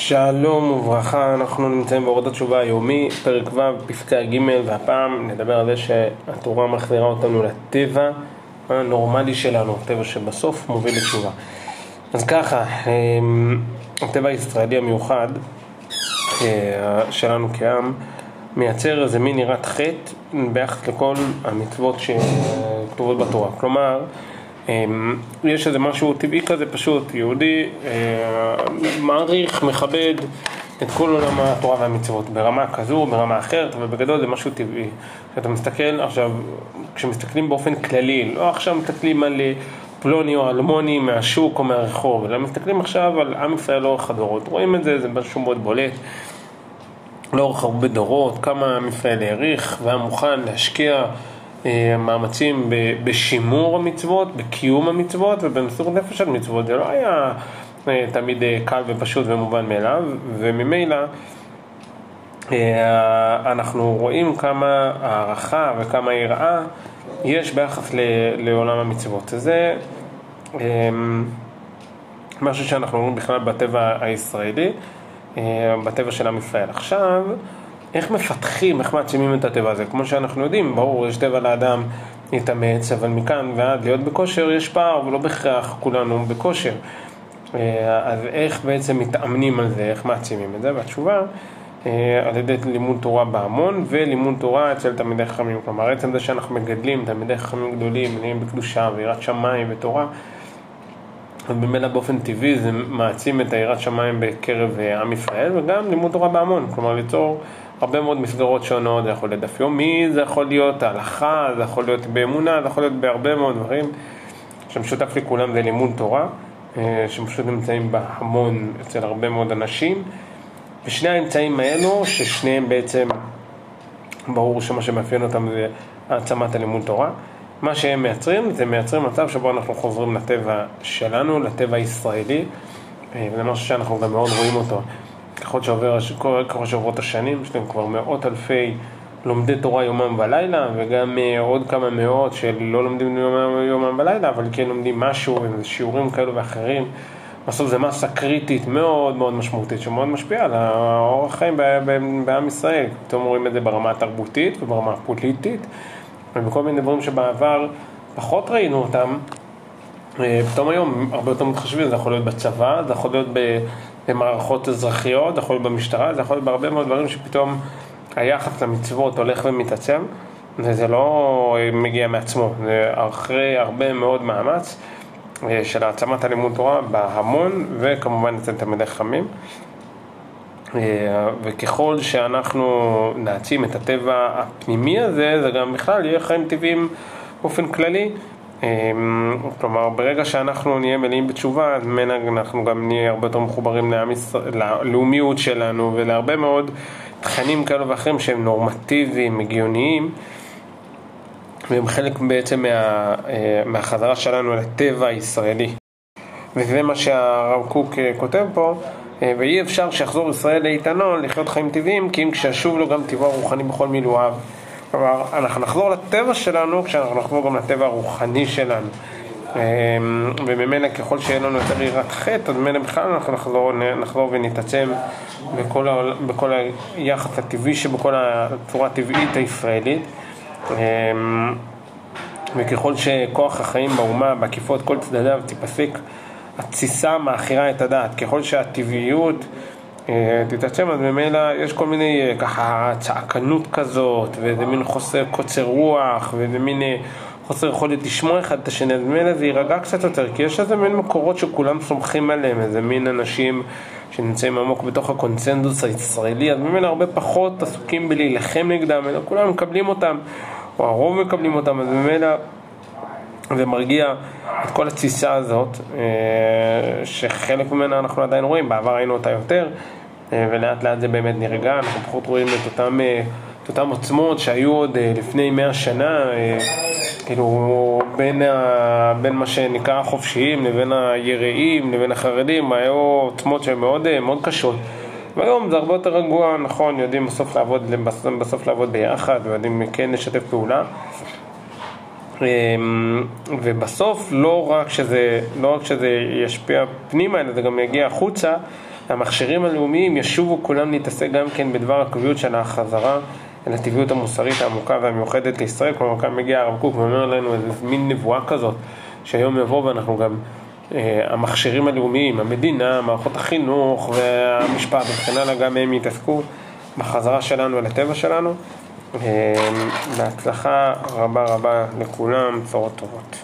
שלום וברכה, אנחנו נמצאים באורות התשובה היומי, פרק ו', פסקה ג', והפעם נדבר על זה שהתורה מחזירה אותנו לטבע הנורמלי שלנו, הטבע שבסוף מוביל לתשובה. אז ככה, אמ, הטבע הישראלי המיוחד אה, שלנו כעם מייצר איזה מין יראת חטא ביחס לכל המצוות שכתובות בתורה. כלומר, יש איזה משהו טבעי כזה פשוט, יהודי אה, מעריך, מכבד את כל עולם התורה והמצוות ברמה כזו, ברמה אחרת, אבל בגדול זה משהו טבעי. כשאתה מסתכל עכשיו, כשמסתכלים באופן כללי, לא עכשיו מסתכלים על אה, פלוני או אלמוני מהשוק או מהרחוב, אלא מסתכלים עכשיו על עם ישראל לאורך הדורות. רואים את זה, זה משהו מאוד בולט. לאורך הרבה דורות, כמה עם ישראל העריך והיה מוכן להשקיע מאמצים בשימור המצוות, בקיום המצוות ובמסירות נפש על מצוות. זה לא היה אה, תמיד אה, קל ופשוט ומובן מאליו, וממילא אנחנו רואים כמה הערכה וכמה יראה יש ביחס לעולם המצוות. זה משהו שאנחנו רואים בכלל בטבע הישראלי, בטבע של עם ישראל. עכשיו, איך מפתחים, איך מעצימים את הטבע הזה? כמו שאנחנו יודעים, ברור, יש טבע לאדם להתאמץ, אבל מכאן ועד להיות בכושר יש פער, ולא בהכרח כולנו בכושר. אה, אז איך בעצם מתאמנים על זה, איך מעצימים את זה? והתשובה, אה, על ידי לימוד תורה בהמון ולימוד תורה אצל תלמידי חכמים. כלומר, עצם זה שאנחנו מגדלים תלמידי חכמים גדולים, מלאים בקדושה ויראת שמיים ותורה, וממילא באופן טבעי זה מעצים את היראת שמיים בקרב אה, עם ישראל, וגם לימוד תורה בהמון, כלומר ליצור הרבה מאוד מסגרות שונות, זה יכול להיות דף יומי, זה יכול להיות הלכה, זה יכול להיות באמונה, זה יכול להיות בהרבה מאוד דברים שמשותף לכולם זה לימוד תורה, אה, שפשוט נמצאים בהמון אצל הרבה מאוד אנשים. ושני האמצעים האלו, ששניהם בעצם, ברור שמה שמאפיין אותם זה העצמת הלימוד תורה. מה שהם מייצרים, זה מייצרים מצב שבו אנחנו חוזרים לטבע שלנו, לטבע הישראלי, אה, וזה משהו שאנחנו גם מאוד רואים אותו. ככל שעובר, ככל שעוברות השנים, יש להם כבר מאות אלפי לומדי תורה יומם ולילה, וגם אה, עוד כמה מאות שלא לומדים יומם, יומם ולילה, אבל כן לומדים משהו, שיעורים כאלו ואחרים. בסוף זה מסה קריטית מאוד מאוד משמעותית, שמאוד משפיעה על האורח חיים בעם ישראל. פתאום רואים את זה ברמה התרבותית וברמה הפוליטית, ובכל מיני דברים שבעבר פחות ראינו אותם. אה, פתאום היום הרבה יותר מתחשבים, זה יכול להיות בצבא, זה יכול להיות במערכות אזרחיות, זה יכול להיות במשטרה, זה יכול להיות בהרבה מאוד דברים שפתאום היחס למצוות הולך ומתעצם, וזה לא מגיע מעצמו, זה אחרי הרבה מאוד מאמץ אה, של העצמת הלימוד תורה בהמון, וכמובן אצל תלמידי חכמים. אה, וככל שאנחנו נעצים את הטבע הפנימי הזה, זה גם בכלל יהיה חיים טבעיים באופן כללי. אמ, כלומר, ברגע שאנחנו נהיה מלאים בתשובה, ממנה אנחנו גם נהיה הרבה יותר מחוברים ללאומיות שלנו ולהרבה מאוד תכנים כאלו ואחרים שהם נורמטיביים, הגיוניים, והם חלק בעצם מה, אה, מהחזרה שלנו לטבע הישראלי. וזה מה שהרב קוק אה, כותב פה, אה, ואי אפשר שיחזור ישראל לאיתנו לחיות חיים טבעיים, כי אם כשישוב לו גם טבעו הרוחני בכל מילואיו. כלומר, אנחנו נחזור לטבע שלנו כשאנחנו נחזור גם לטבע הרוחני שלנו. אמ, וממילא ככל שיהיה לנו יותר יראת חטא, אז ממילא בכלל אנחנו נחזור, נחזור ונתעצם בכל, העול, בכל היחס הטבעי שבכל הצורה הטבעית הישראלית. אמ, וככל שכוח החיים באומה, בעקיפות כל צדדיו, תיפסק התסיסה מאכירה את הדעת. ככל שהטבעיות תתעצם, אז ממילא יש כל מיני אה, ככה צעקנות כזאת, ואיזה מין חוסר קוצר רוח, ואיזה מין אה, חוסר יכולת לשמוע אחד את השני, אז ממילא זה יירגע קצת יותר, כי יש איזה מין מקורות שכולם סומכים עליהם, איזה מין אנשים שנמצאים עמוק בתוך הקונצנזוס הישראלי, אז ממילא הרבה פחות עסוקים בלהילחם נגדם, אלא כולם מקבלים אותם, או הרוב מקבלים אותם, אז ממילא זה מרגיע את כל התסיסה הזאת, שחלק ממנה אנחנו עדיין רואים, בעבר ראינו אותה יותר. אה, ולאט לאט זה באמת נרגע, אנחנו פחות רואים את אותם, אה, את אותם עוצמות שהיו עוד אה, לפני מאה שנה, כאילו בין, ה, בין מה שנקרא החופשיים לבין היראים לבין החרדים, היו עוצמות שהן מאוד, מאוד קשות. והיום זה הרבה יותר רגוע, נכון, יודעים בסוף לעבוד, בסוף לעבוד ביחד, ויודעים כן לשתף פעולה. ובסוף לא רק שזה, לא רק שזה ישפיע פנימה, אלא זה גם יגיע החוצה. המכשירים הלאומיים ישובו כולם להתעסק גם כן בדבר הקביעות של החזרה אל הטבעיות המוסרית העמוקה והמיוחדת לישראל. כלומר, כאן מגיע הרב קוק ואומר לנו איזה מין נבואה כזאת, שהיום יבוא ואנחנו גם, אה, המכשירים הלאומיים, המדינה, מערכות החינוך והמשפט וכן הלאה, גם הם יתעסקו בחזרה שלנו אל הטבע שלנו. אה, בהצלחה רבה רבה לכולם, צורות טובות.